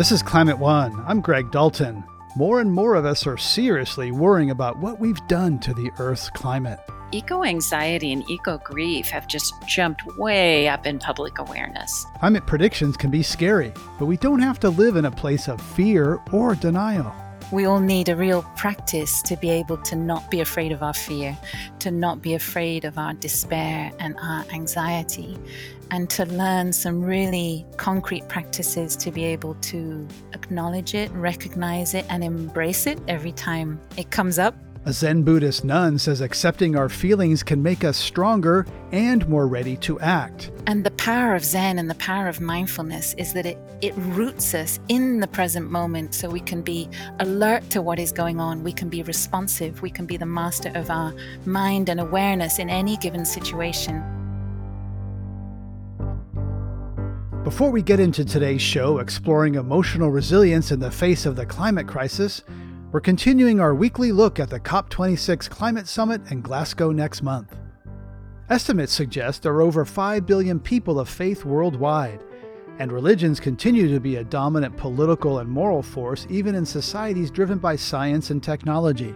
This is Climate One. I'm Greg Dalton. More and more of us are seriously worrying about what we've done to the Earth's climate. Eco anxiety and eco grief have just jumped way up in public awareness. Climate predictions can be scary, but we don't have to live in a place of fear or denial. We all need a real practice to be able to not be afraid of our fear, to not be afraid of our despair and our anxiety, and to learn some really concrete practices to be able to acknowledge it, recognize it, and embrace it every time it comes up a Zen Buddhist nun says accepting our feelings can make us stronger and more ready to act. And the power of Zen and the power of mindfulness is that it, it roots us in the present moment so we can be alert to what is going on. We can be responsive. We can be the master of our mind and awareness in any given situation. Before we get into today's show, exploring emotional resilience in the face of the climate crisis, we're continuing our weekly look at the COP26 Climate Summit in Glasgow next month. Estimates suggest there are over 5 billion people of faith worldwide, and religions continue to be a dominant political and moral force even in societies driven by science and technology.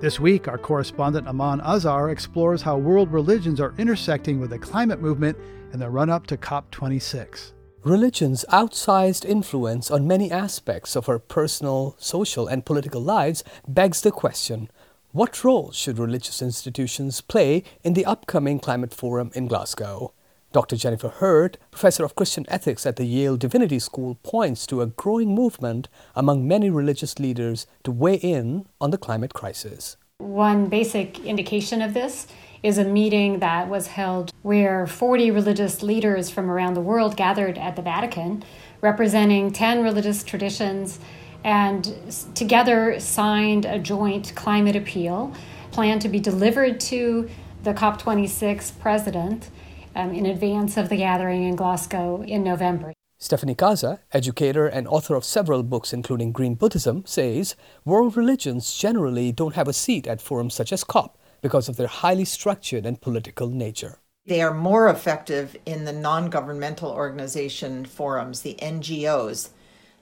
This week, our correspondent Aman Azhar explores how world religions are intersecting with the climate movement in the run up to COP26. Religion's outsized influence on many aspects of our personal, social, and political lives begs the question what role should religious institutions play in the upcoming climate forum in Glasgow? Dr. Jennifer Herdt, professor of Christian ethics at the Yale Divinity School, points to a growing movement among many religious leaders to weigh in on the climate crisis. One basic indication of this is a meeting that was held where 40 religious leaders from around the world gathered at the Vatican, representing 10 religious traditions, and together signed a joint climate appeal planned to be delivered to the COP26 president um, in advance of the gathering in Glasgow in November. Stephanie Kaza, educator and author of several books including Green Buddhism, says world religions generally don't have a seat at forums such as COP because of their highly structured and political nature. They are more effective in the non governmental organization forums, the NGOs.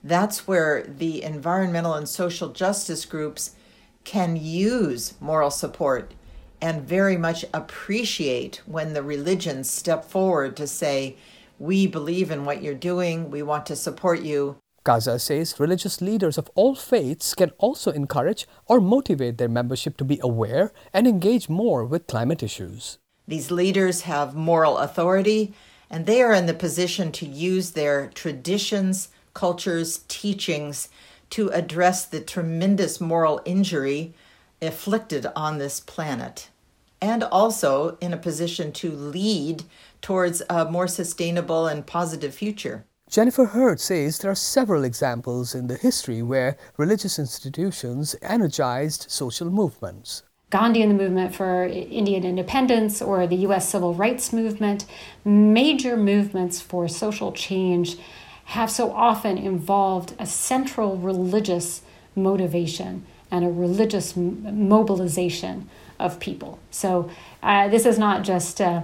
That's where the environmental and social justice groups can use moral support and very much appreciate when the religions step forward to say, We believe in what you're doing, we want to support you. Kaza says religious leaders of all faiths can also encourage or motivate their membership to be aware and engage more with climate issues. These leaders have moral authority and they are in the position to use their traditions, cultures, teachings to address the tremendous moral injury inflicted on this planet, and also in a position to lead towards a more sustainable and positive future. Jennifer Herdt says there are several examples in the history where religious institutions energized social movements. Gandhi and the movement for Indian independence or the US civil rights movement, major movements for social change have so often involved a central religious motivation and a religious mobilization of people. So uh, this is not just uh,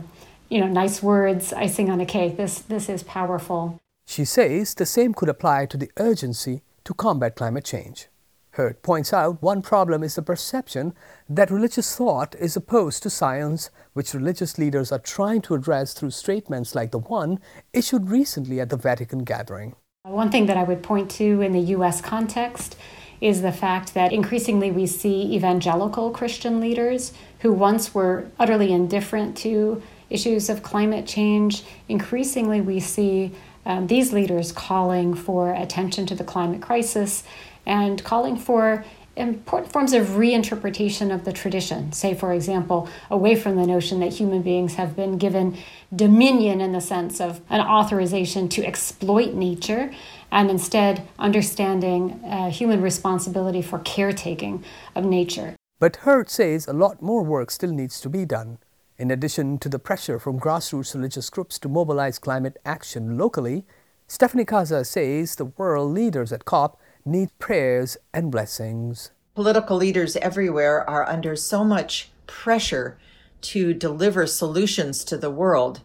you know nice words icing on a cake. This this is powerful. She says the same could apply to the urgency to combat climate change. Herdt points out one problem is the perception that religious thought is opposed to science, which religious leaders are trying to address through statements like the one issued recently at the Vatican gathering. One thing that I would point to in the US context is the fact that increasingly we see evangelical Christian leaders who once were utterly indifferent to issues of climate change. Increasingly, we see um, these leaders calling for attention to the climate crisis and calling for important forms of reinterpretation of the tradition. Say, for example, away from the notion that human beings have been given dominion in the sense of an authorization to exploit nature, and instead understanding uh, human responsibility for caretaking of nature. But Herdt says a lot more work still needs to be done. In addition to the pressure from grassroots religious groups to mobilize climate action locally, Stephanie Kaza says the world leaders at COP need prayers and blessings. Political leaders everywhere are under so much pressure to deliver solutions to the world.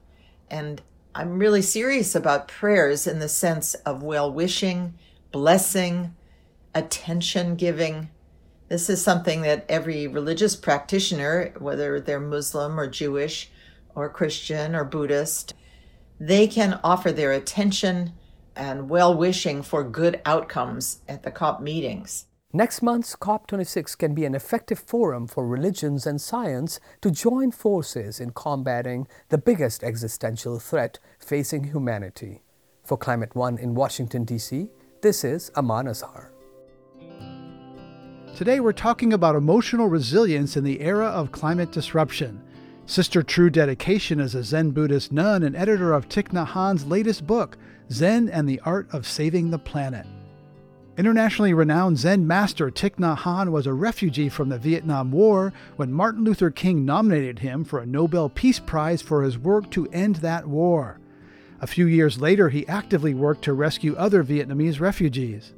And I'm really serious about prayers in the sense of well wishing, blessing, attention giving. This is something that every religious practitioner, whether they're Muslim or Jewish or Christian or Buddhist, they can offer their attention and well wishing for good outcomes at the COP meetings. Next month's COP26 can be an effective forum for religions and science to join forces in combating the biggest existential threat facing humanity. For Climate One in Washington, D.C., this is Aman Azhar. Today we're talking about emotional resilience in the era of climate disruption. Sister True Dedication is a Zen Buddhist nun and editor of Thich Nhat Hanh's latest book, Zen and the Art of Saving the Planet. Internationally renowned Zen master Thich Nhat Hanh was a refugee from the Vietnam War when Martin Luther King nominated him for a Nobel Peace Prize for his work to end that war. A few years later, he actively worked to rescue other Vietnamese refugees.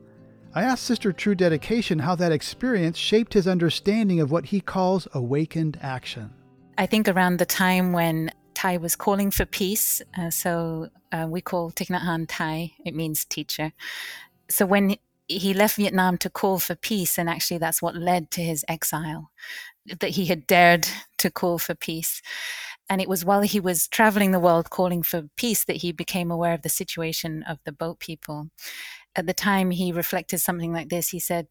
I asked Sister True Dedication how that experience shaped his understanding of what he calls awakened action. I think around the time when Thay was calling for peace, uh, so uh, we call Thich Nhat Hanh Thay, it means teacher. So when he left Vietnam to call for peace, and actually that's what led to his exile, that he had dared to call for peace. And it was while he was traveling the world calling for peace that he became aware of the situation of the boat people. At the time, he reflected something like this. He said,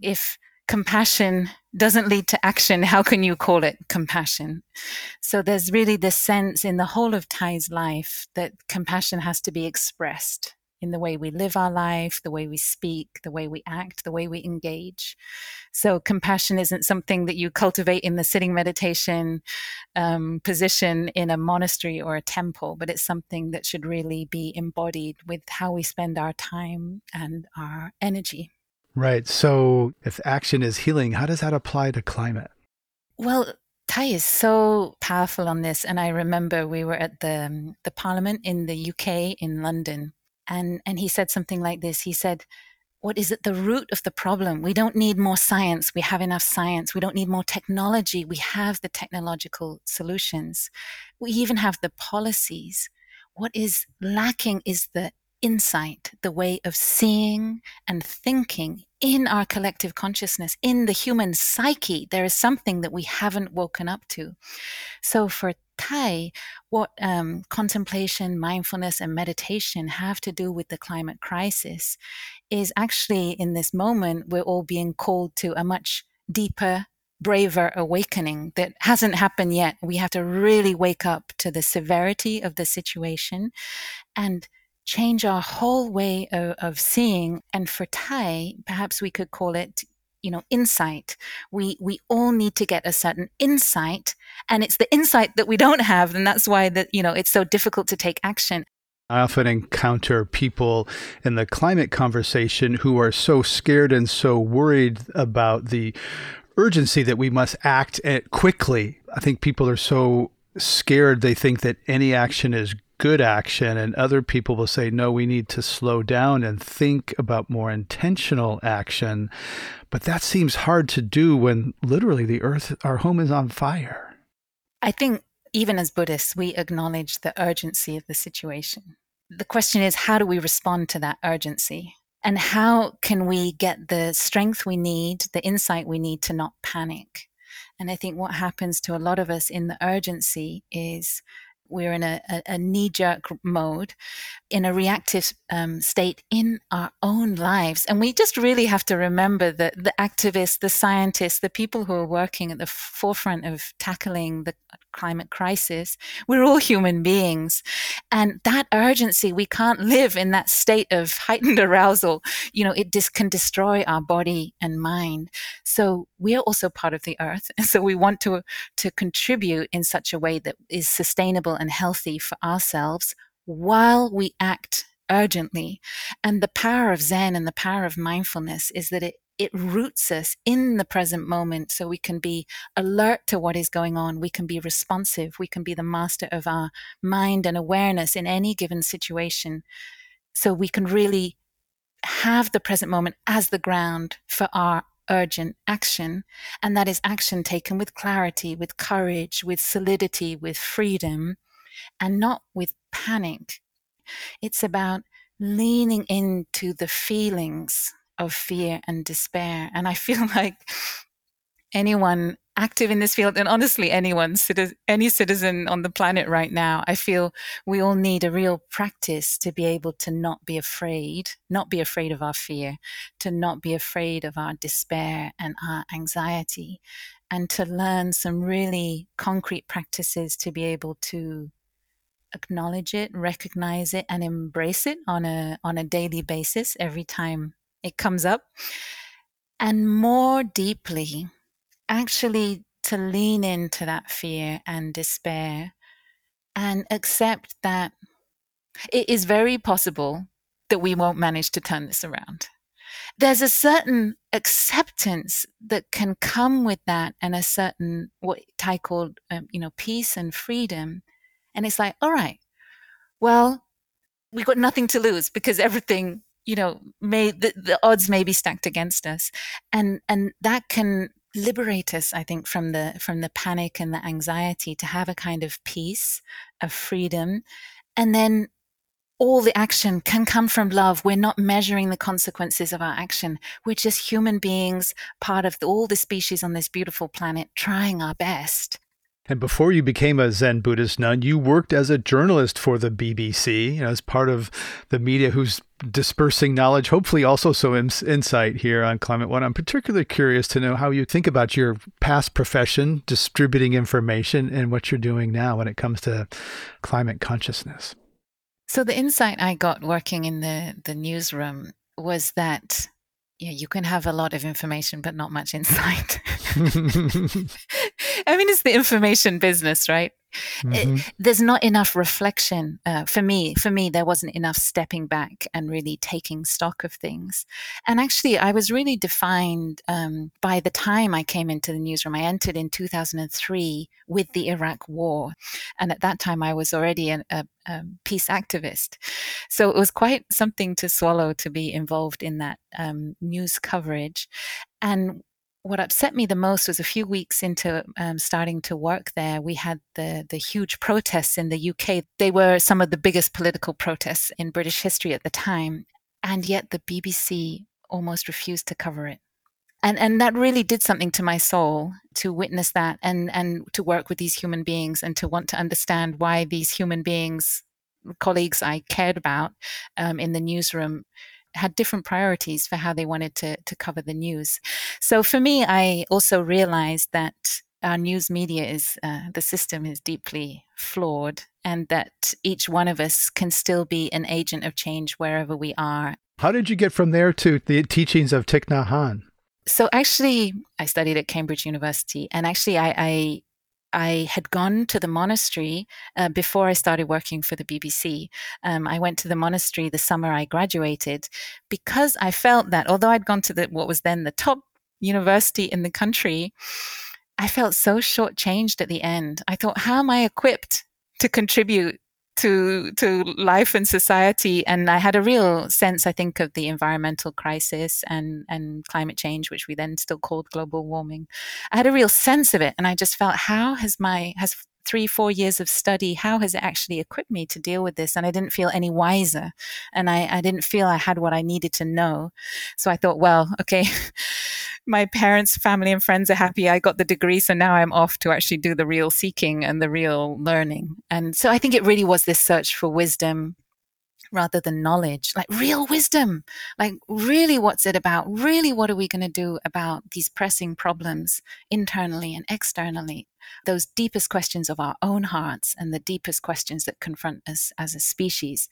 If compassion doesn't lead to action, how can you call it compassion? So there's really this sense in the whole of Thay's life that compassion has to be expressed in the way we live our life, the way we speak, the way we act, the way we engage. So, compassion isn't something that you cultivate in the sitting meditation um, position in a monastery or a temple, but it's something that should really be embodied with how we spend our time and our energy. Right. So, if action is healing, how does that apply to climate? Well, Thay is so powerful on this, and I remember we were at the um, the Parliament in the UK in London, and and he said something like this. He said what is at the root of the problem? We don't need more science. We have enough science. We don't need more technology. We have the technological solutions. We even have the policies. What is lacking is the insight the way of seeing and thinking in our collective consciousness in the human psyche there is something that we haven't woken up to so for Thay, what um, contemplation, mindfulness, and meditation have to do with the climate crisis is actually in this moment, we're all being called to a much deeper, braver awakening that hasn't happened yet. We have to really wake up to the severity of the situation and change our whole way of, of seeing. And for Thay, perhaps we could call it you know insight we we all need to get a certain insight and it's the insight that we don't have and that's why that you know it's so difficult to take action I often encounter people in the climate conversation who are so scared and so worried about the urgency that we must act eh, quickly. I think people are so scared they think that any action is good action, and other people will say, no, we need to slow down and think about more intentional action. But that seems hard to do when literally the earth, our home is on fire. I think even as Buddhists, we acknowledge the urgency of the situation. The question is, how do we respond to that urgency? And how can we get the strength we need, the insight we need to not panic? And I think what happens to a lot of us in the urgency is we're in a, a, a knee jerk mode, in a reactive um, state in our own lives. And we just really have to remember that the activists, the scientists, the people who are working at the forefront of tackling the climate crisis, we're all human beings. And that urgency, we can't live in that state of heightened arousal. You know, it can destroy our body and mind. So we are also part of the earth. So we want to, to contribute in such a way that is sustainable and healthy for ourselves while we act urgently. And the power of Zen and the power of mindfulness is that it it roots us in the present moment so we can be alert to what is going on. We can be responsive. We can be the master of our mind and awareness in any given situation. So we can really have the present moment as the ground for our urgent action. And that is action taken with clarity, with courage, with solidity, with freedom, and not with panic. It's about leaning into the feelings of fear and despair. And I feel like anyone active in this field, and honestly, anyone, any citizen on the planet right now, I feel we all need a real practice to be able to not be afraid, not be afraid of our fear, to not be afraid of our despair and our anxiety, and to learn some really concrete practices to be able to acknowledge it, recognize it, and embrace it on a on a daily basis every time it comes up. And more deeply, actually to lean into that fear and despair and accept that it is very possible that we won't manage to turn this around. There's a certain acceptance that can come with that and a certain what Thay called, um, you know, peace and freedom. And it's like, all right, well, we've got nothing to lose because everything you know may the, the odds may be stacked against us. And and that can liberate us i think from the from the panic and the anxiety to have a kind of peace of freedom. And then all the action can come from love. We're not measuring the consequences of our action. We're just human beings part of the, all the species on this beautiful planet trying our best and before you became a Zen Buddhist nun, you worked as a journalist for the BBC, you know, as part of the media who's dispersing knowledge, hopefully also some insight here on Climate One. I'm particularly curious to know how you think about your past profession, distributing information, and what you're doing now when it comes to climate consciousness. So the insight I got working in the, the newsroom was that yeah, you can have a lot of information, but not much insight. I mean, it's the information business, right? Mm-hmm. It, there's not enough reflection uh, for me. For me, there wasn't enough stepping back and really taking stock of things. And actually, I was really defined um, by the time I came into the newsroom. I entered in 2003 with the Iraq War, and at that time, I was already an, a, a peace activist. So it was quite something to swallow to be involved in that um, news coverage. And what upset me the most was a few weeks into um, starting to work there, we had the the huge protests in the UK. They were some of the biggest political protests in British history at the time, and yet the BBC almost refused to cover it. And and that really did something to my soul to witness that and and to work with these human beings and to want to understand why these human beings, colleagues I cared about um, in the newsroom, had different priorities for how they wanted to, to cover the news. So for me, I also realized that our news media is uh, the system is deeply flawed and that each one of us can still be an agent of change wherever we are. How did you get from there to the teachings of Thich Nhat Hanh? So actually, I studied at Cambridge University, and actually, I, I I had gone to the monastery uh, before I started working for the BBC. Um, I went to the monastery the summer I graduated because I felt that although I'd gone to the, what was then the top university in the country, I felt so shortchanged at the end. I thought, how am I equipped to contribute to to life and society. And i had a real sense i think of the environmental crisis and and climate change which we then still called global warming. I had a real sense of it and i just felt how has my has three, four years of study, how has it actually equipped me to deal with this? And I didn't feel any wiser. And I, I didn't feel I had what I needed to know. So I thought, well, okay, my parents, family, and friends are happy. I got the degree. So now I'm off to actually do the real seeking and the real learning. And so I think it really was this search for wisdom rather than knowledge, like real wisdom. Like, really, what's it about? Really, what are we going to do about these pressing problems internally and externally? Those deepest questions of our own hearts and the deepest questions that confront us as a species.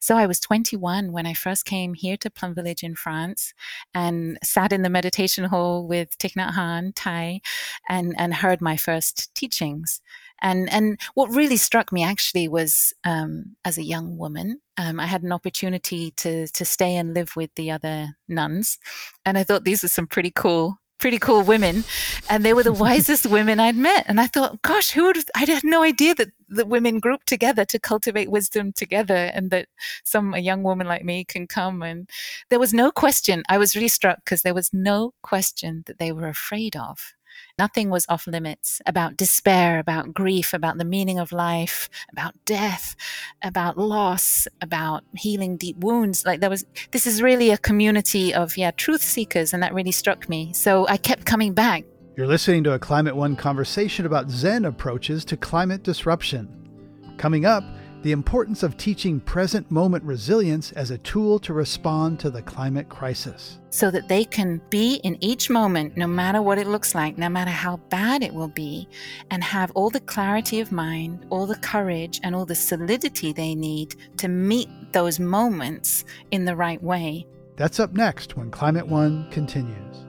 So I was 21 when I first came here to Plum Village in France and sat in the meditation hall with Thich Nhat Hanh, Thay, and, and heard my first teachings. And and what really struck me actually was um, as a young woman, um, I had an opportunity to to stay and live with the other nuns, and I thought these were some pretty cool pretty cool women, and they were the wisest women I'd met. And I thought, gosh, who would? I had no idea that the women group together to cultivate wisdom together, and that some a young woman like me can come. And there was no question. I was really struck because there was no question that they were afraid of. Nothing was off limits about despair, about grief, about the meaning of life, about death, about loss, about healing deep wounds. Like there was, this is really a community of, yeah, truth seekers. And that really struck me. So I kept coming back. You're listening to a Climate One conversation about Zen approaches to climate disruption. Coming up, the importance of teaching present moment resilience as a tool to respond to the climate crisis. So that they can be in each moment, no matter what it looks like, no matter how bad it will be, and have all the clarity of mind, all the courage, and all the solidity they need to meet those moments in the right way. That's up next when Climate One continues.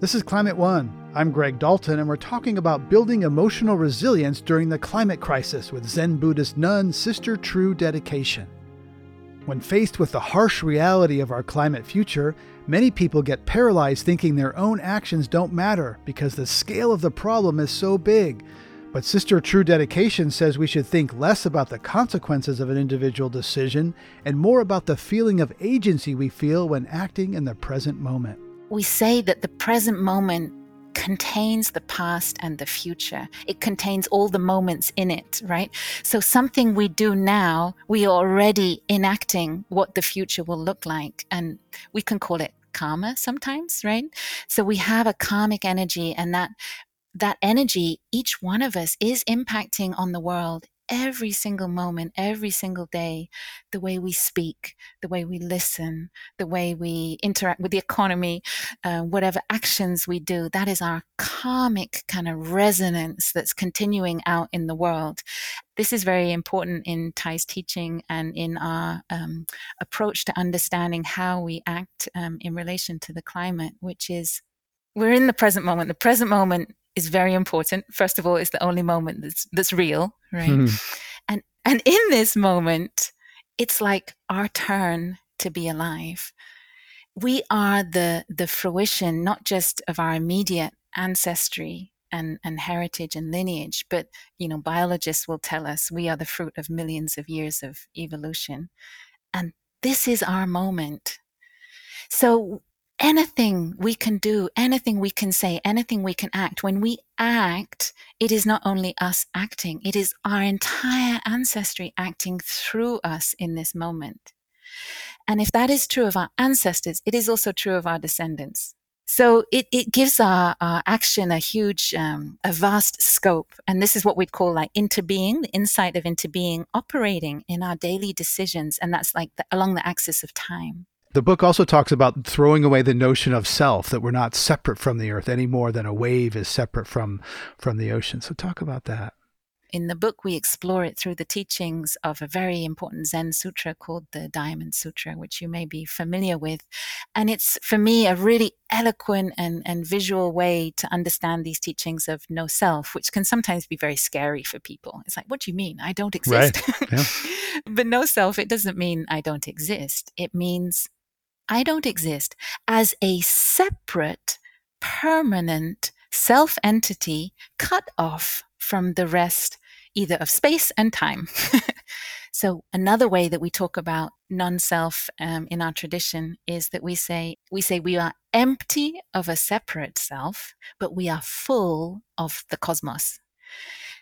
This is Climate One. I'm Greg Dalton, and we're talking about building emotional resilience during the climate crisis with Zen Buddhist nun Sister True Dedication. When faced with the harsh reality of our climate future, many people get paralyzed thinking their own actions don't matter because the scale of the problem is so big. But Sister True Dedication says we should think less about the consequences of an individual decision and more about the feeling of agency we feel when acting in the present moment. We say that the present moment contains the past and the future. It contains all the moments in it, right? So something we do now, we are already enacting what the future will look like. And we can call it karma sometimes, right? So we have a karmic energy and that that energy, each one of us is impacting on the world every single moment, every single day, the way we speak, the way we listen, the way we interact with the economy, uh, whatever actions we do, that is our karmic kind of resonance that's continuing out in the world. This is very important in Thay's teaching and in our um, approach to understanding how we act um, in relation to the climate, which is we're in the present moment. The present moment is very important. First of all, it's the only moment that's that's real, right? Mm. And and in this moment, it's like our turn to be alive. We are the the fruition not just of our immediate ancestry and, and heritage and lineage, but you know, biologists will tell us we are the fruit of millions of years of evolution. And this is our moment. So anything we can do, anything we can say, anything we can act, when we act, it is not only us acting, it is our entire ancestry acting through us in this moment. And if that is true of our ancestors, it is also true of our descendants. So it, it gives our, our action a huge, um, a vast scope. And this is what we'd call like interbeing, the insight of interbeing operating in our daily decisions. And that's like the, along the axis of time. The book also talks about throwing away the notion of self, that we're not separate from the earth any more than a wave is separate from, from the ocean. So, talk about that. In the book, we explore it through the teachings of a very important Zen sutra called the Diamond Sutra, which you may be familiar with. And it's, for me, a really eloquent and, and visual way to understand these teachings of no self, which can sometimes be very scary for people. It's like, what do you mean? I don't exist. Right. Yeah. but no self, it doesn't mean I don't exist. It means I don't exist as a separate, permanent self entity cut off from the rest, either of space and time. so, another way that we talk about non self um, in our tradition is that we say, we say we are empty of a separate self, but we are full of the cosmos.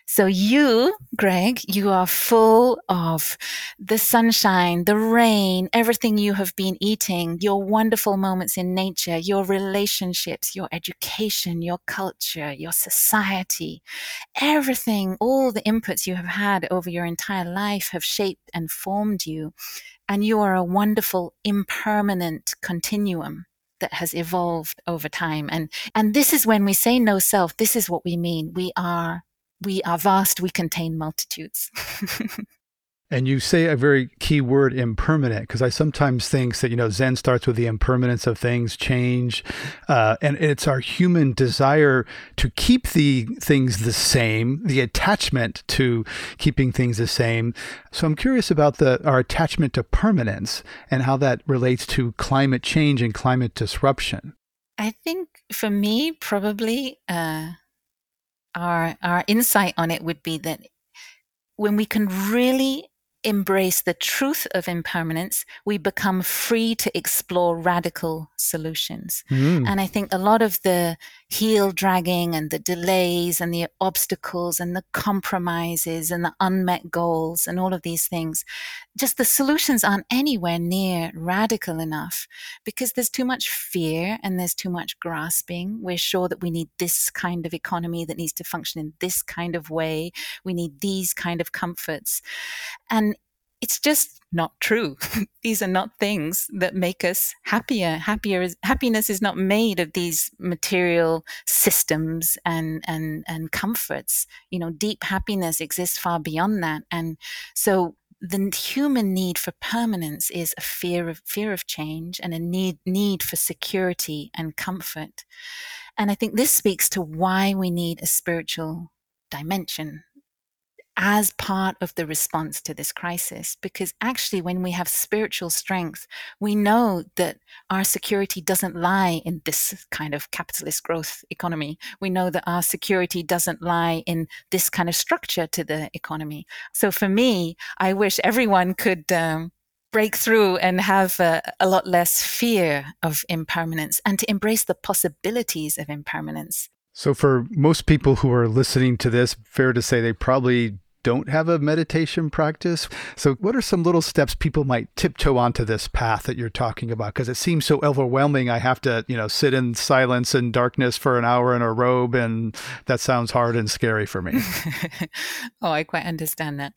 So you, Greg, you are full of the sunshine, the rain, everything you have been eating, your wonderful moments in nature, your relationships, your education, your culture, your society, everything, all the inputs you have had over your entire life have shaped and formed you. And you are a wonderful, impermanent continuum that has evolved over time. And, and this is when we say no self, this is what we mean. We are we are vast, we contain multitudes. and you say a very key word, impermanent, because I sometimes think that, you know, Zen starts with the impermanence of things, change. Uh, and it's our human desire to keep the things the same, the attachment to keeping things the same. So I'm curious about the our attachment to permanence and how that relates to climate change and climate disruption. I think for me, probably, uh, our our insight on it would be that when we can really embrace the truth of impermanence, we become free to explore radical solutions. Mm. And I think a lot of the heel dragging and the delays and the obstacles and the compromises and the unmet goals and all of these things, just the solutions aren't anywhere near radical enough because there's too much fear and there's too much grasping. We're sure that we need this kind of economy that needs to function in this kind of way. We need these kind of comforts. And it's just not true. these are not things that make us happier. Happier is, happiness is not made of these material systems and and and comforts. You know, deep happiness exists far beyond that. And so the human need for permanence is a fear of fear of change and a need need for security and comfort. And I think this speaks to why we need a spiritual dimension as part of the response to this crisis. Because actually, when we have spiritual strength, we know that our security doesn't lie in this kind of capitalist growth economy. We know that our security doesn't lie in this kind of structure to the economy. So for me, I wish everyone could. Um, break through and have a, a lot less fear of impermanence and to embrace the possibilities of impermanence. So, for most people who are listening to this, fair to say they probably don't have a meditation practice. So, what are some little steps people might tiptoe onto this path that you're talking about? Because it seems so overwhelming. I have to, you know, sit in silence and darkness for an hour in a robe, and that sounds hard and scary for me. oh, I quite understand that.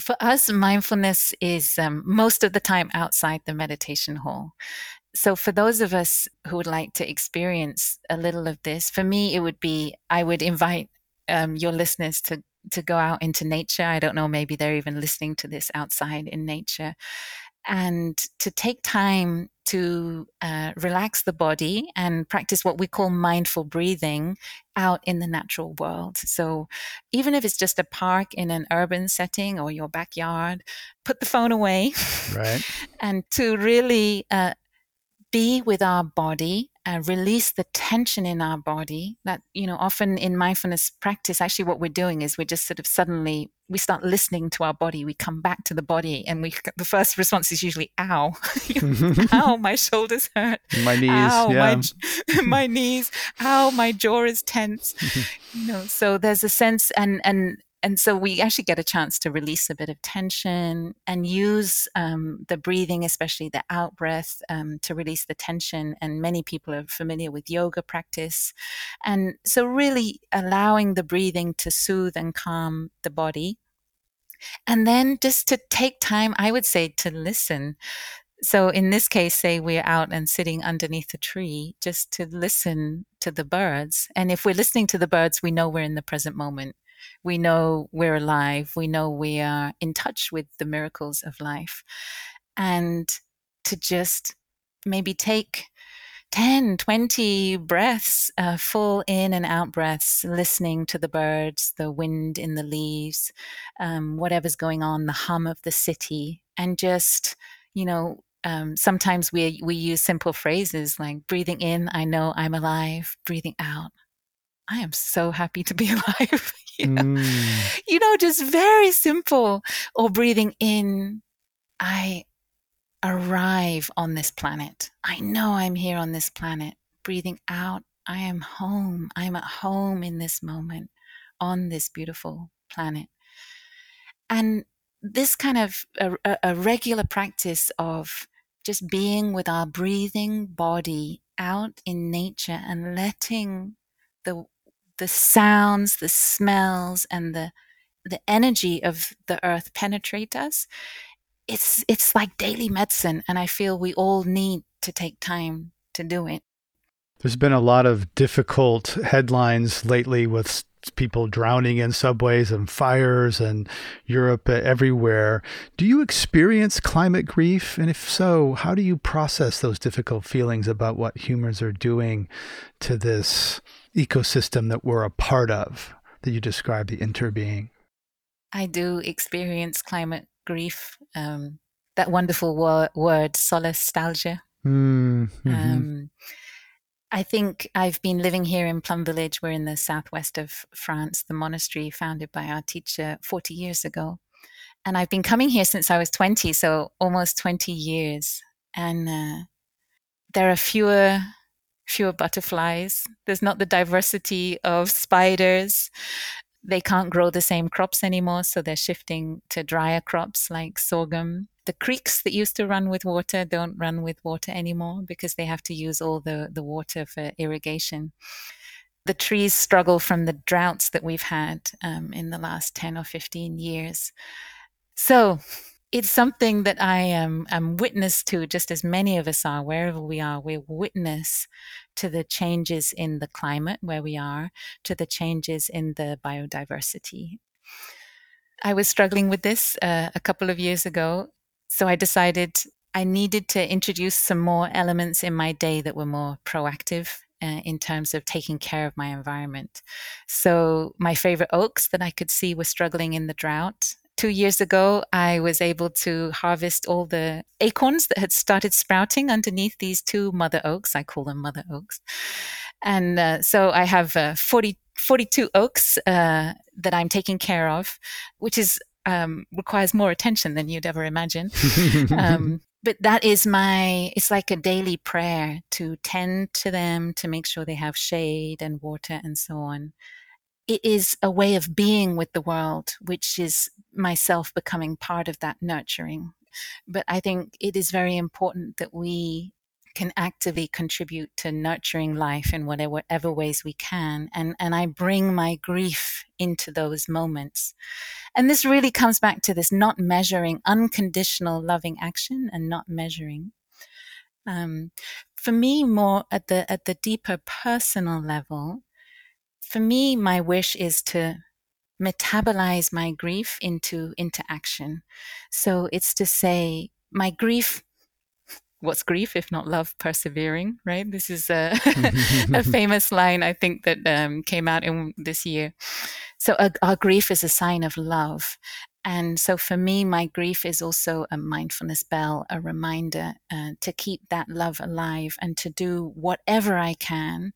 For us, mindfulness is um, most of the time outside the meditation hall so for those of us who would like to experience a little of this for me it would be i would invite um, your listeners to to go out into nature. I don't know, maybe they're even listening to this outside in nature. And to take time to uh, relax the body and practice what we call mindful breathing out in the natural world. So, even if it's just a park in an urban setting or your backyard, put the phone away. Right. and to really uh, be with our body uh, release the tension in our body that you know often in mindfulness practice actually what we're doing is we're just sort of suddenly we start listening to our body. We come back to the body and we the first response is usually ow. Ow my shoulders hurt. My knees ow, yeah. my, my knees. Ow my jaw is tense. You know so there's a sense and and and so we actually get a chance to release a bit of tension and use um, the breathing, especially the out breath, um, to release the tension. And many people are familiar with yoga practice. And so, really allowing the breathing to soothe and calm the body. And then just to take time, I would say, to listen. So, in this case, say we're out and sitting underneath a tree, just to listen to the birds. And if we're listening to the birds, we know we're in the present moment we know we're alive. We know we are in touch with the miracles of life. And to just maybe take 10, 20 breaths, uh, full in and out breaths, listening to the birds, the wind in the leaves, um, whatever's going on, the hum of the city, and just, you know, um, sometimes we we use simple phrases like breathing in, I know I'm alive. Breathing out, I am so happy to be alive. you, know? Mm. you know, just very simple. Or breathing in, I arrive on this planet. I know I'm here on this planet. Breathing out, I am home. I am at home in this moment on this beautiful planet. And this kind of a, a regular practice of just being with our breathing body out in nature and letting the the sounds, the smells, and the the energy of the earth penetrate us, it's it's like daily medicine, and I feel we all need to take time to do it. There's been a lot of difficult headlines lately with people drowning in subways and fires and Europe uh, everywhere. Do you experience climate grief? And if so, how do you process those difficult feelings about what humans are doing to this ecosystem that we're a part of that you describe the interbeing? I do experience climate grief. Um, that wonderful wor- word, solastalgia. Mm-hmm. Um, I think I've been living here in Plum Village. We're in the southwest of France, the monastery founded by our teacher 40 years ago. And I've been coming here since I was 20, so almost 20 years. And uh, there are fewer fewer butterflies. There's not the diversity of spiders. They can't grow the same crops anymore, so they're shifting to drier crops like sorghum. The creeks that used to run with water don't run with water anymore because they have to use all the, the water for irrigation. The trees struggle from the droughts that we've had um, in the last 10 or 15 years. So, it's something that I am, am witness to, just as many of us are, wherever we are. We're witness to the changes in the climate where we are, to the changes in the biodiversity. I was struggling with this uh, a couple of years ago, so I decided I needed to introduce some more elements in my day that were more proactive uh, in terms of taking care of my environment. So, my favorite oaks that I could see were struggling in the drought two years ago, I was able to harvest all the acorns that had started sprouting underneath these two mother oaks. I call them mother oaks. And uh, so I have uh, 40, 42 oaks uh, that I'm taking care of, which is um, requires more attention than you'd ever imagine. um, but that is my it's like a daily prayer to tend to them to make sure they have shade and water and so on it is a way of being with the world, which is myself becoming part of that nurturing. But I think it is very important that we can actively contribute to nurturing life in whatever, whatever ways we can. And, and I bring my grief into those moments. And this really comes back to this not measuring, unconditional loving action and not measuring. Um, for me, more at the at the deeper personal level, for me, my wish is to metabolize my grief into into action. So it's to say my grief what's grief if not love persevering right? This is a, a famous line i think that um, came out in this year. So uh, our grief is a sign of love. And so for me my grief is also a mindfulness bell a reminder uh, to keep that love alive and to do whatever i can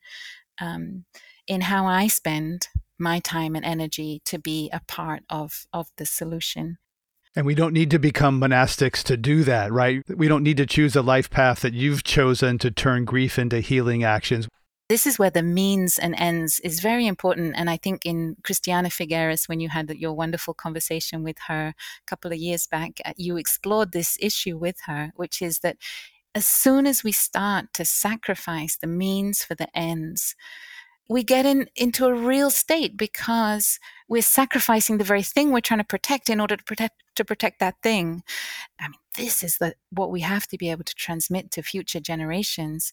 um, in how I spend my time and energy to be a part of of the solution. And we don't need to become monastics to do that, right? We don't need to choose a life path that you've chosen to turn grief into healing actions. This is where the means and ends is very important. And I think in Christiana Figueres, when you had your wonderful conversation with her a couple of years back, uh, you explored this issue with her, which is that as soon as we start to sacrifice the means for the ends, we get in into a real state because we're sacrificing the very thing we're trying to protect in order to protect to protect that thing. I mean, this is the what we have to be able to transmit to future generations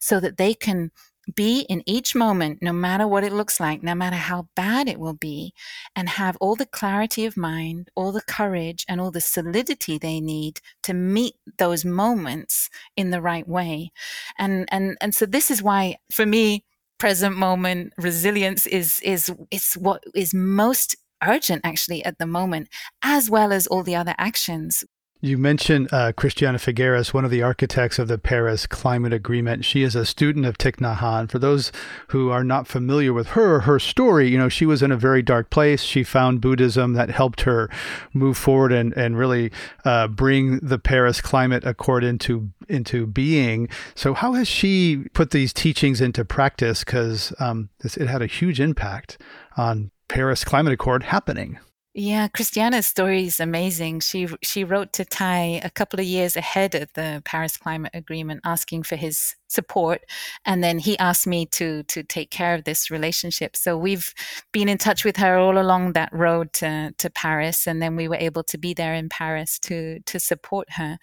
so that they can be in each moment, no matter what it looks like, no matter how bad it will be, and have all the clarity of mind, all the courage, and all the solidity they need to meet those moments in the right way. And and and so this is why, for me, present moment resilience is is is what is most urgent actually at the moment as well as all the other actions you mentioned uh, Christiana Figueres, one of the architects of the Paris Climate Agreement. She is a student of Thich Nhat Hanh. For those who are not familiar with her, her story, you know, she was in a very dark place. She found Buddhism that helped her move forward and, and really uh, bring the Paris Climate Accord into into being. So, how has she put these teachings into practice? Because um, it had a huge impact on Paris Climate Accord happening. Yeah, Christiana's story is amazing. She she wrote to Thay a couple of years ahead of the Paris Climate Agreement, asking for his support, and then he asked me to to take care of this relationship. So we've been in touch with her all along that road to to Paris, and then we were able to be there in Paris to to support her.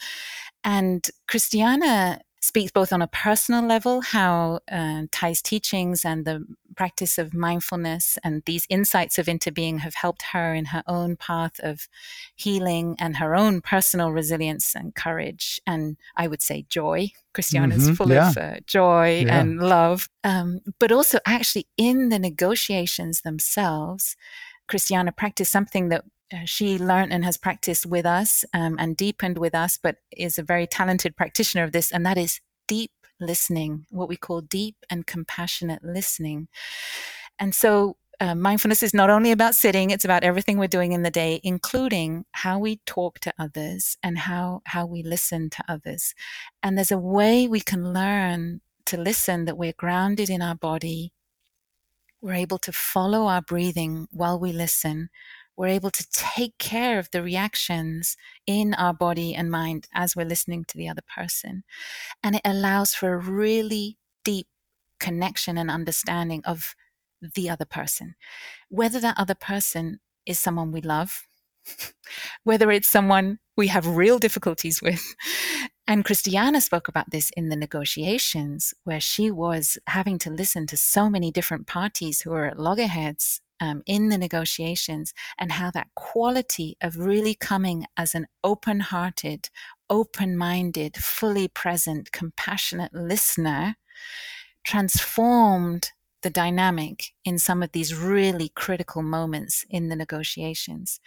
And Christiana speaks both on a personal level, how uh, Thay's teachings and the practice of mindfulness and these insights of interbeing have helped her in her own path of healing and her own personal resilience and courage. And I would say joy. Christiana is mm-hmm, full yeah. of uh, joy yeah. and love. Um, but also, actually, in the negotiations themselves, Christiana practiced something that uh, she learned and has practiced with us um, and deepened with us, but is a very talented practitioner of this, and that is deep listening, what we call deep and compassionate listening. And so uh, mindfulness is not only about sitting, it's about everything we're doing in the day, including how we talk to others and how, how we listen to others. And there's a way we can learn to listen that we're grounded in our body. We're able to follow our breathing while we listen. We're able to take care of the reactions in our body and mind as we're listening to the other person. And it allows for a really deep connection and understanding of the other person. Whether that other person is someone we love, whether it's someone we have real difficulties with. And Christiana spoke about this in the negotiations, where she was having to listen to so many different parties who were at loggerheads um, in the negotiations, and how that quality of really coming as an open hearted, open minded, fully present, compassionate listener transformed the dynamic in some of these really critical moments in the negotiations.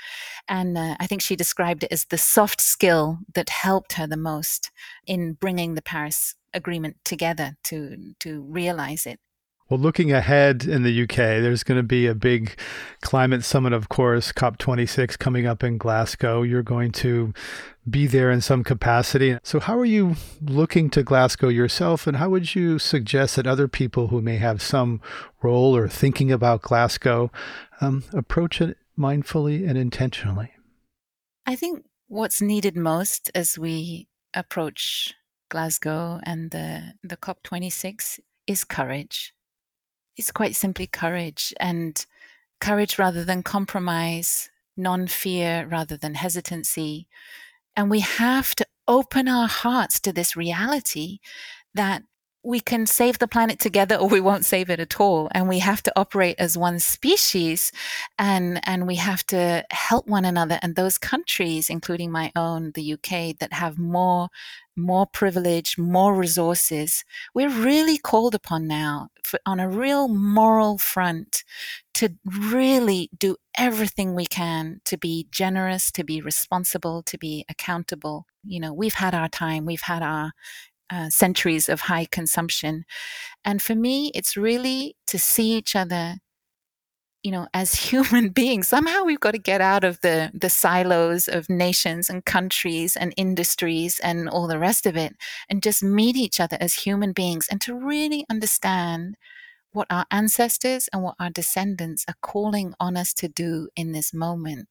And uh, I think she described it as the soft skill that helped her the most in bringing the Paris Agreement together to, to realize it. Well, looking ahead in the UK, there's going to be a big climate summit, of course, COP26 coming up in Glasgow. You're going to be there in some capacity. So, how are you looking to Glasgow yourself, and how would you suggest that other people who may have some role or thinking about Glasgow um, approach it mindfully and intentionally? I think what's needed most as we approach Glasgow and the, the COP26 is courage is quite simply courage and courage rather than compromise, non fear rather than hesitancy. And we have to open our hearts to this reality that we can save the planet together or we won't save it at all. And we have to operate as one species and and we have to help one another. And those countries including my own the UK that have more more privilege more resources we're really called upon now for, on a real moral front to really do everything we can to be generous to be responsible to be accountable. You know we've had our time we've had our uh, centuries of high consumption. And for me, it's really to see each other, you know, as human beings. Somehow we've got to get out of the, the silos of nations and countries and industries and all the rest of it and just meet each other as human beings and to really understand what our ancestors and what our descendants are calling on us to do in this moment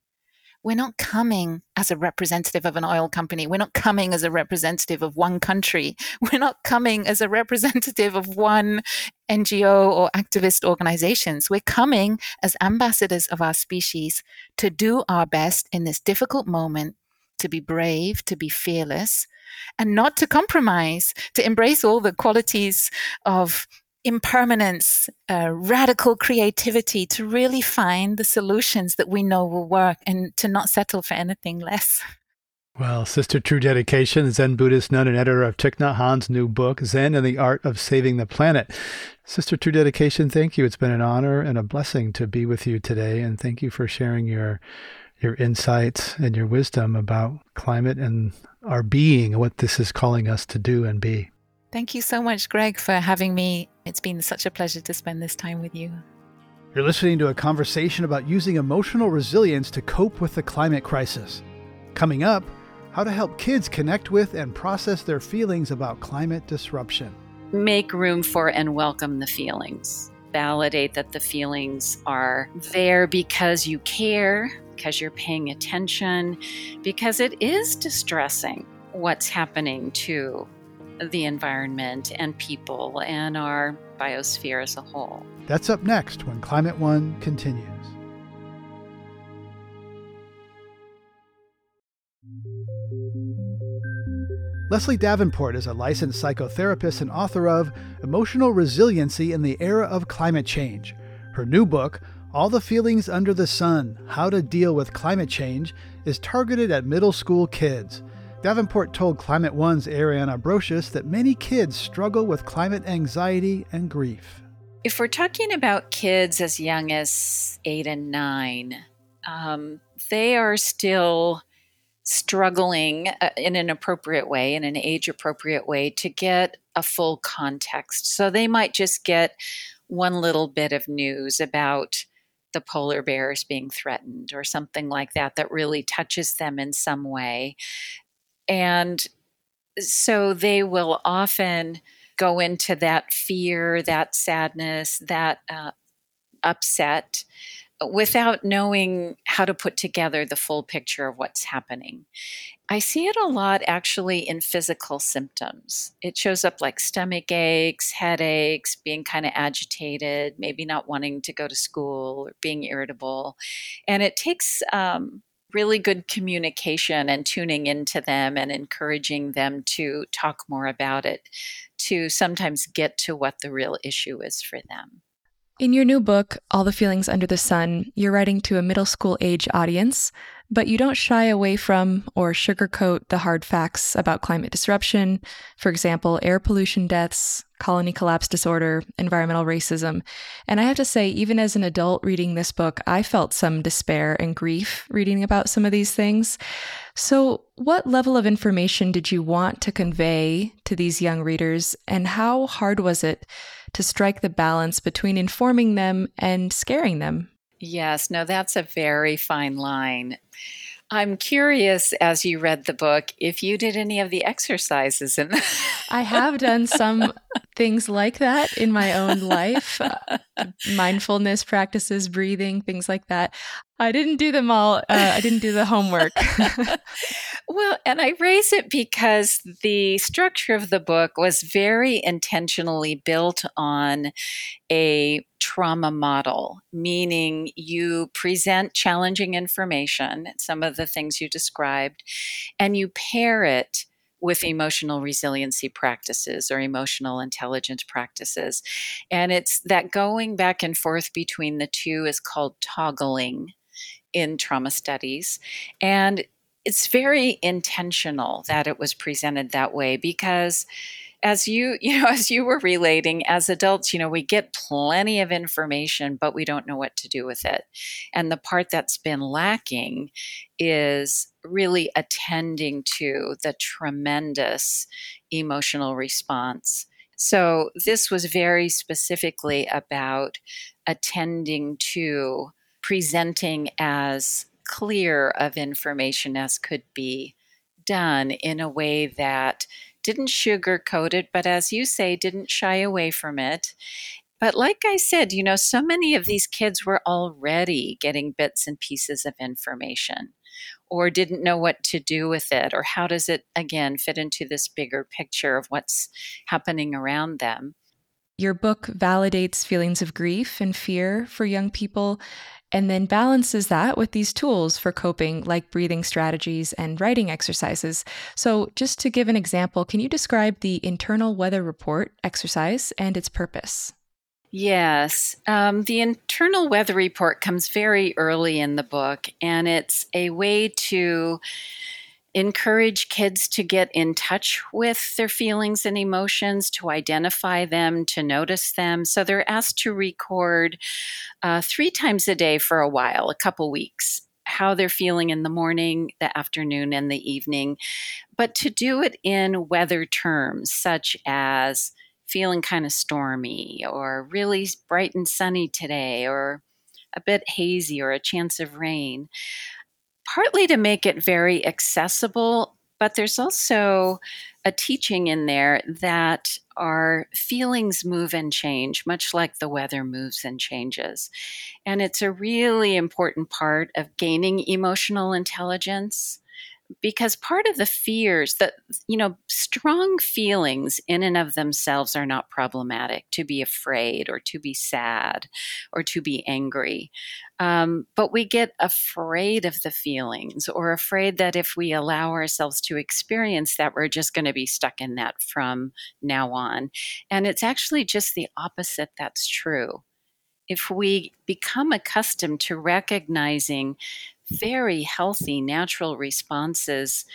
we're not coming as a representative of an oil company. We're not coming as a representative of one country. We're not coming as a representative of one NGO or activist organizations. We're coming as ambassadors of our species to do our best in this difficult moment, to be brave, to be fearless, and not to compromise, to embrace all the qualities of impermanence, uh, radical creativity to really find the solutions that we know will work and to not settle for anything less. Well, Sister True Dedication, Zen Buddhist nun and editor of Thich Nhat Hanh's new book, Zen and the Art of Saving the Planet. Sister True Dedication, thank you. It's been an honor and a blessing to be with you today, and thank you for sharing your your insights and your wisdom about climate and our being, what this is calling us to do and be. Thank you so much, Greg, for having me. It's been such a pleasure to spend this time with you. You're listening to a conversation about using emotional resilience to cope with the climate crisis. Coming up, how to help kids connect with and process their feelings about climate disruption. Make room for and welcome the feelings. Validate that the feelings are there because you care, because you're paying attention, because it is distressing what's happening to the environment and people and our biosphere as a whole. That's up next when Climate One continues. Leslie Davenport is a licensed psychotherapist and author of Emotional Resiliency in the Era of Climate Change. Her new book, All the Feelings Under the Sun How to Deal with Climate Change, is targeted at middle school kids. Davenport told Climate One's Ariana Brocious that many kids struggle with climate anxiety and grief. If we're talking about kids as young as eight and nine, um, they are still struggling uh, in an appropriate way, in an age appropriate way, to get a full context. So they might just get one little bit of news about the polar bears being threatened or something like that that really touches them in some way. And so they will often go into that fear, that sadness, that uh, upset without knowing how to put together the full picture of what's happening. I see it a lot actually in physical symptoms. It shows up like stomach aches, headaches, being kind of agitated, maybe not wanting to go to school or being irritable. And it takes um, really good communication and tuning into them and encouraging them to talk more about it to sometimes get to what the real issue is for them. In your new book, All the Feelings Under the Sun, you're writing to a middle school age audience, but you don't shy away from or sugarcoat the hard facts about climate disruption, for example, air pollution deaths, colony collapse disorder, environmental racism. And I have to say, even as an adult reading this book, I felt some despair and grief reading about some of these things. So, what level of information did you want to convey to these young readers, and how hard was it to strike the balance between informing them and scaring them? Yes, no, that's a very fine line. I'm curious as you read the book if you did any of the exercises in the I have done some things like that in my own life. Uh, mindfulness practices, breathing, things like that. I didn't do them all. Uh, I didn't do the homework. well, and I raise it because the structure of the book was very intentionally built on a trauma model, meaning you present challenging information, some of the things you described, and you pair it with emotional resiliency practices or emotional intelligence practices. And it's that going back and forth between the two is called toggling in trauma studies. And it's very intentional that it was presented that way because as you you know as you were relating as adults you know we get plenty of information but we don't know what to do with it. And the part that's been lacking is really attending to the tremendous emotional response. So this was very specifically about attending to presenting as clear of information as could be done in a way that didn't sugarcoat it, but as you say, didn't shy away from it. But like I said, you know, so many of these kids were already getting bits and pieces of information or didn't know what to do with it or how does it again fit into this bigger picture of what's happening around them. Your book validates feelings of grief and fear for young people and then balances that with these tools for coping, like breathing strategies and writing exercises. So, just to give an example, can you describe the internal weather report exercise and its purpose? Yes. Um, the internal weather report comes very early in the book, and it's a way to encourage kids to get in touch with their feelings and emotions, to identify them, to notice them. So they're asked to record uh, three times a day for a while, a couple weeks, how they're feeling in the morning, the afternoon, and the evening, but to do it in weather terms such as feeling kind of stormy or really bright and sunny today or a bit hazy or a chance of rain partly to make it very accessible, but there's also a teaching in there that our feelings move and change, much like the weather moves and changes. And it's a really important part of gaining emotional intelligence because part of the fears that you know strong feelings in and of themselves are not problematic to be afraid or to be sad or to be angry. Um, but we get afraid of the feelings or afraid that if we allow ourselves to experience that we're just going to be stuck in that from now on. And it's actually just the opposite that's true. If we become accustomed to recognizing very healthy natural responses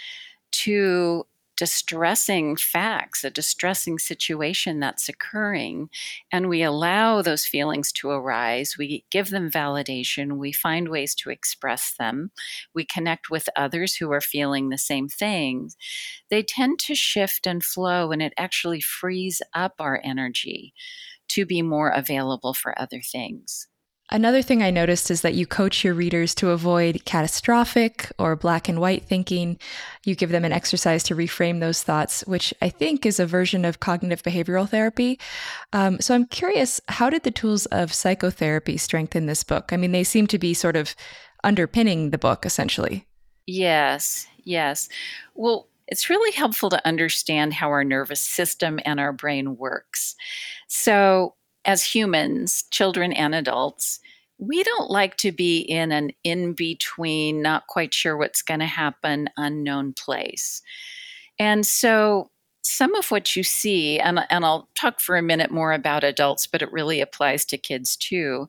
to distressing facts, a distressing situation that's occurring, and we allow those feelings to arise. We give them validation. We find ways to express them. We connect with others who are feeling the same things. They tend to shift and flow, and it actually frees up our energy to be more available for other things. Another thing I noticed is that you coach your readers to avoid catastrophic or black and white thinking. You give them an exercise to reframe those thoughts, which I think is a version of cognitive behavioral therapy. Um, so I'm curious, how did the tools of psychotherapy strengthen this book? I mean, they seem to be sort of underpinning the book, essentially. Yes, yes. Well, it's really helpful to understand how our nervous system and our brain works. So, as humans, children and adults, we don't like to be in an in between, not quite sure what's going to happen, unknown place. And so, some of what you see, and, and I'll talk for a minute more about adults, but it really applies to kids too.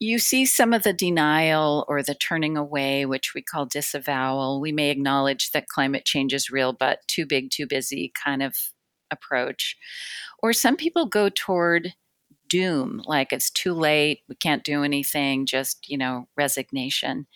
You see some of the denial or the turning away, which we call disavowal. We may acknowledge that climate change is real, but too big, too busy kind of approach. Or some people go toward doom, like it's too late, we can't do anything, just, you know, resignation.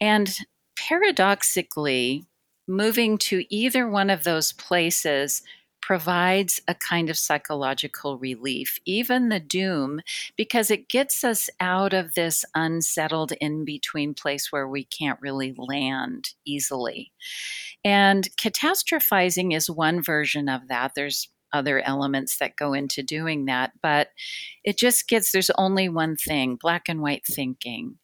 And paradoxically, moving to either one of those places provides a kind of psychological relief, even the doom, because it gets us out of this unsettled in between place where we can't really land easily. And catastrophizing is one version of that. There's other elements that go into doing that. But it just gets there's only one thing black and white thinking.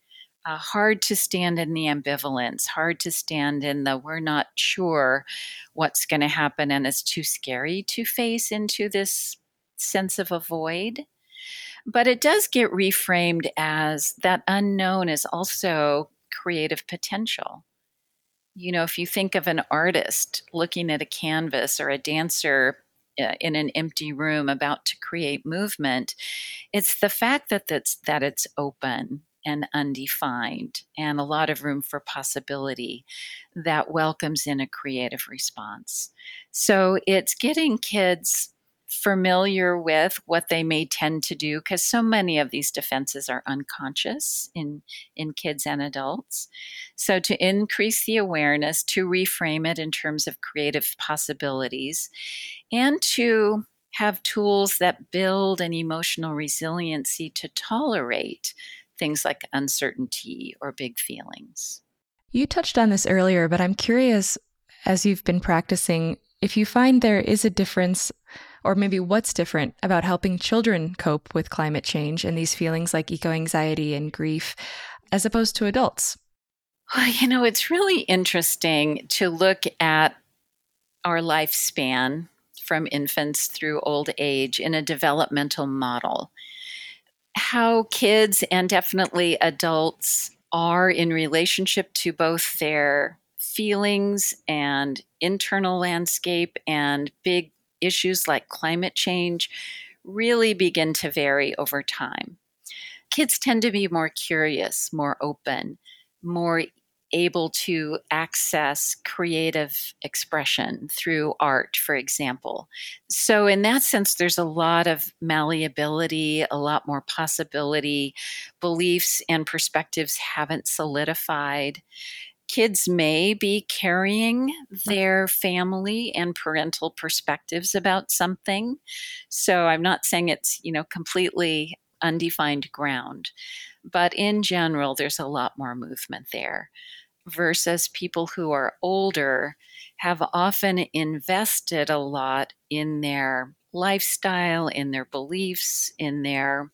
Uh, hard to stand in the ambivalence, hard to stand in the we're not sure what's going to happen and it's too scary to face into this sense of a void. But it does get reframed as that unknown is also creative potential. You know, if you think of an artist looking at a canvas or a dancer Uh, in an empty room about to create movement it's the fact that that's that it's open and undefined and a lot of room for possibility that welcomes in a creative response. So it's getting kids familiar with what they may tend to do because so many of these defenses are unconscious in in kids and adults. So to increase the awareness to reframe it in terms of creative possibilities and to have tools that build an emotional resiliency to tolerate things like uncertainty or big feelings. You touched on this earlier but i'm curious as you've been practicing if you find there is a difference or maybe what's different about helping children cope with climate change and these feelings like eco anxiety and grief as opposed to adults? Well, you know, it's really interesting to look at our lifespan from infants through old age in a developmental model. How kids and definitely adults are in relationship to both their feelings and internal landscape and big issues like climate change really begin to vary over time. Kids tend to be more curious, more open, more able to access creative expression through art, for example. So, in that sense, there's a lot of malleability, a lot more possibility. Beliefs and perspectives haven't solidified kids may be carrying their family and parental perspectives about something. So I'm not saying it's, you know, completely undefined ground, but in general, there's a lot more movement there versus people who are older have often invested a lot in their lifestyle, in their beliefs, in their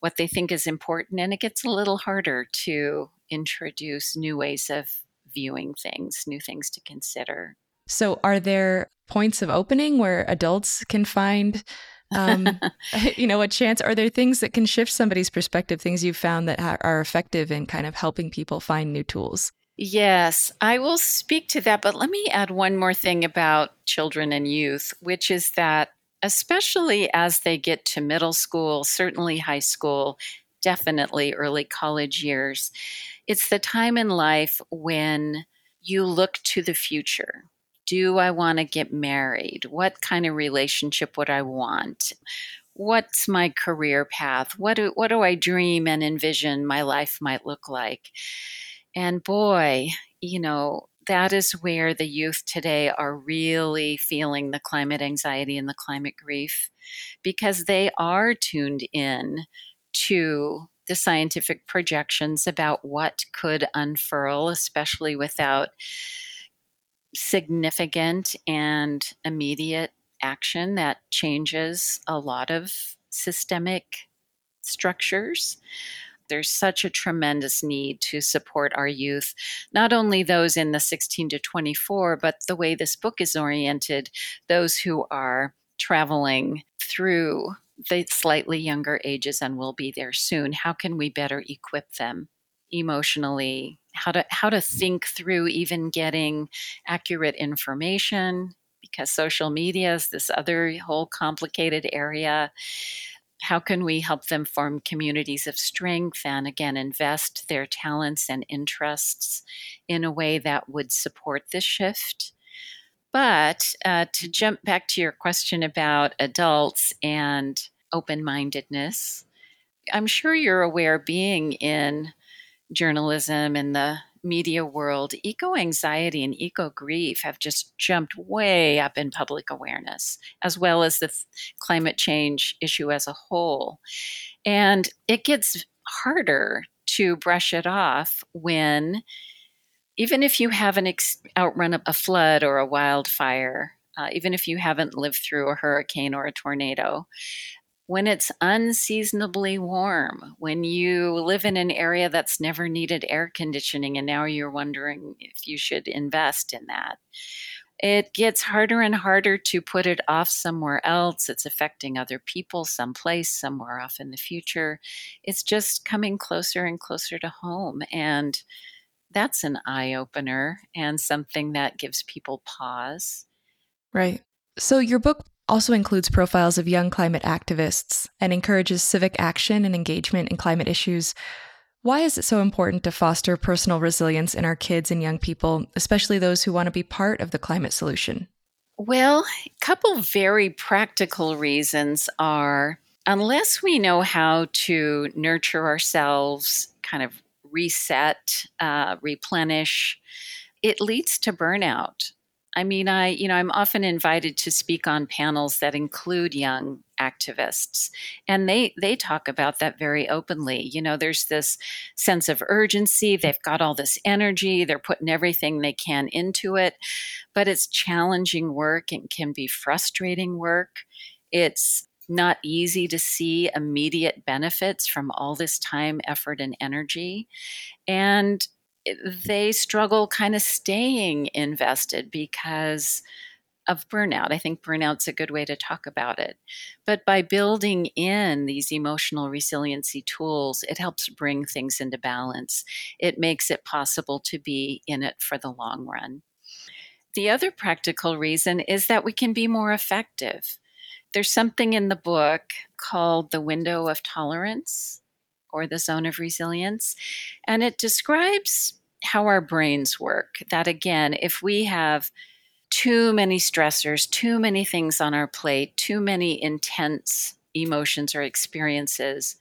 what they think is important and it gets a little harder to introduce new ways of viewing things, new things to consider. So, are there points of opening where adults can find, um, you know, a chance? Are there things that can shift somebody's perspective? Things you've found that ha- are effective in kind of helping people find new tools? Yes, I will speak to that. But let me add one more thing about children and youth, which is that especially as they get to middle school, certainly high school, definitely early college years, it's the time in life when you look to the future. Do I want to get married? What kind of relationship would I want? What's my career path? What do, what do I dream and envision my life might look like? And boy, you know, that is where the youth today are really feeling the climate anxiety and the climate grief because they are tuned in to the scientific projections about what could unfurl, especially without significant and immediate action that changes a lot of systemic structures. There's such a tremendous need to support our youth, not only those in the 16 to 24, but the way this book is oriented, those who are traveling through the slightly younger ages and will be there soon. How can we better equip them emotionally? How to how to think through even getting accurate information because social media is this other whole complicated area how can we help them form communities of strength and again invest their talents and interests in a way that would support this shift but uh, to jump back to your question about adults and open mindedness i'm sure you're aware being in journalism and the media world, eco anxiety and eco grief have just jumped way up in public awareness, as well as the climate change issue as a whole. And it gets harder to brush it off when, even if you haven't ex- outrun a flood or a wildfire, uh, even if you haven't lived through a hurricane or a tornado, when it's unseasonably warm, when you live in an area that's never needed air conditioning and now you're wondering if you should invest in that. It gets harder and harder to put it off somewhere else. It's affecting other people someplace, somewhere off in the future. It's just coming closer and closer to home. And that's an eye opener and something that gives people pause. Right. So, your book also includes profiles of young climate activists and encourages civic action and engagement in climate issues. Why is it so important to foster personal resilience in our kids and young people, especially those who want to be part of the climate solution? Well, a couple very practical reasons are unless we know how to nurture ourselves, kind of reset, uh, replenish, it leads to burnout. I mean, I, you know, I'm often invited to speak on panels that include young activists and they they talk about that very openly you know there's this sense of urgency they've got all this energy they're putting everything they can into it but it's challenging work and can be frustrating work it's not easy to see immediate benefits from all this time effort and energy and eh, they struggle kind of staying invested because of burnout. I think burnout's a good way to talk about it. But by building in these emotional resiliency tools, it helps bring things into balance. It makes it possible to be in it for the long run. The other practical reason is that we can be more effective. There's something in the book called the window of tolerance or the zone of resilience, and it describes how our brains work. That again, if we have too many stressors, too many things on our plate, too many intense emotions or experiences,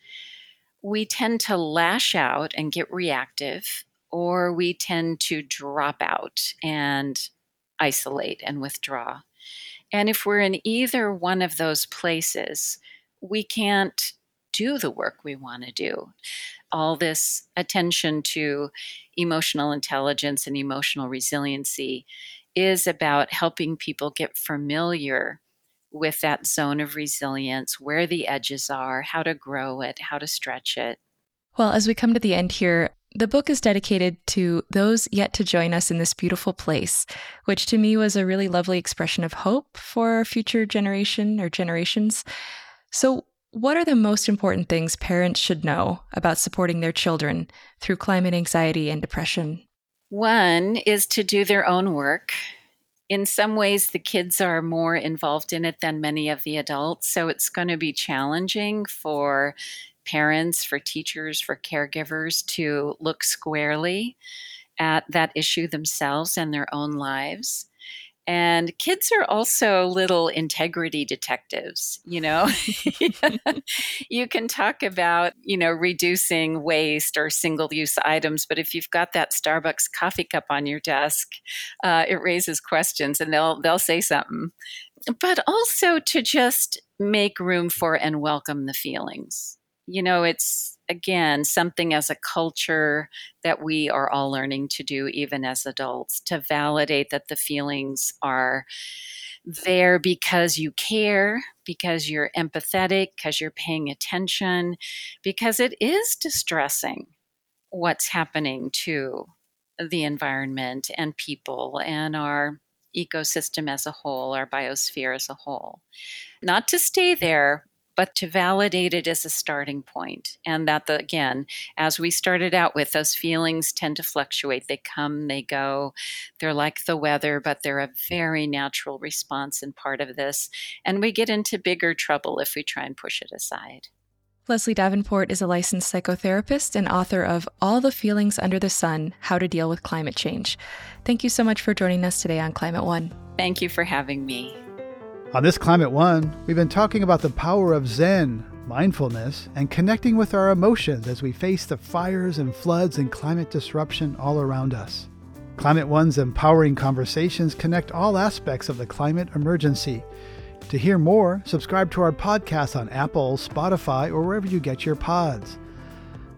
we tend to lash out and get reactive, or we tend to drop out and isolate and withdraw. And if we're in either one of those places, we can't do the work we want to do. All this attention to emotional intelligence and emotional resiliency is about helping people get familiar with that zone of resilience, where the edges are, how to grow it, how to stretch it. Well, as we come to the end here, the book is dedicated to those yet to join us in this beautiful place, which to me was a really lovely expression of hope for future generation or generations. So, what are the most important things parents should know about supporting their children through climate anxiety and depression? One is to do their own work. In some ways, the kids are more involved in it than many of the adults. So it's going to be challenging for parents, for teachers, for caregivers to look squarely at that issue themselves and their own lives. And kids are also little integrity detectives, you know. you can talk about, you know, reducing waste or single use items, but if you've got that Starbucks coffee cup on your desk, uh, it raises questions and they'll they'll say something. But also to just make room for and welcome the feelings. You know, it's again, something as a culture that we are all learning to do, even as adults, to validate that the feelings are there because you care, because you're empathetic, because you're paying attention, because it is distressing what's happening to the environment and people and our ecosystem as a whole, our biosphere as a whole. Not to stay there, but to validate it as a starting point. And that, the, again, as we started out with, those feelings tend to fluctuate. They come, they go. They're like the weather, but they're a very natural response and part of this. And we get into bigger trouble if we try and push it aside. Leslie Davenport is a licensed psychotherapist and author of All the Feelings Under the Sun How to Deal with Climate Change. Thank you so much for joining us today on Climate One. Thank you for having me. On this Climate One, we've been talking about the power of Zen, mindfulness, and connecting with our emotions as we face the fires and floods and climate disruption all around us. Climate One's empowering conversations connect all aspects of the climate emergency to hear more, subscribe to our podcast on Apple, Spotify, or wherever you get your pods.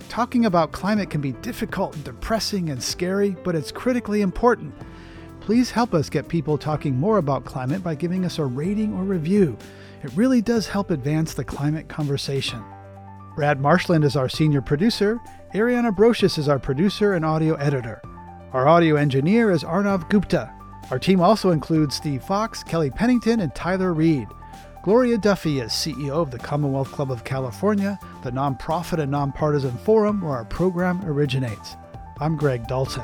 Talking about climate can be difficult and depressing and scary, but it's critically important. Please help us get people talking more about climate by giving us a rating or review. It really does help advance the climate conversation. Brad Marshland is our senior producer. Ariana Brocious is our producer and audio editor. Our audio engineer is Arnav Gupta. Our team also includes Steve Fox, Kelly Pennington, and Tyler Reed. Gloria Duffy is CEO of the Commonwealth Club of California, the nonprofit and nonpartisan forum where our program originates. I'm Greg Dalton.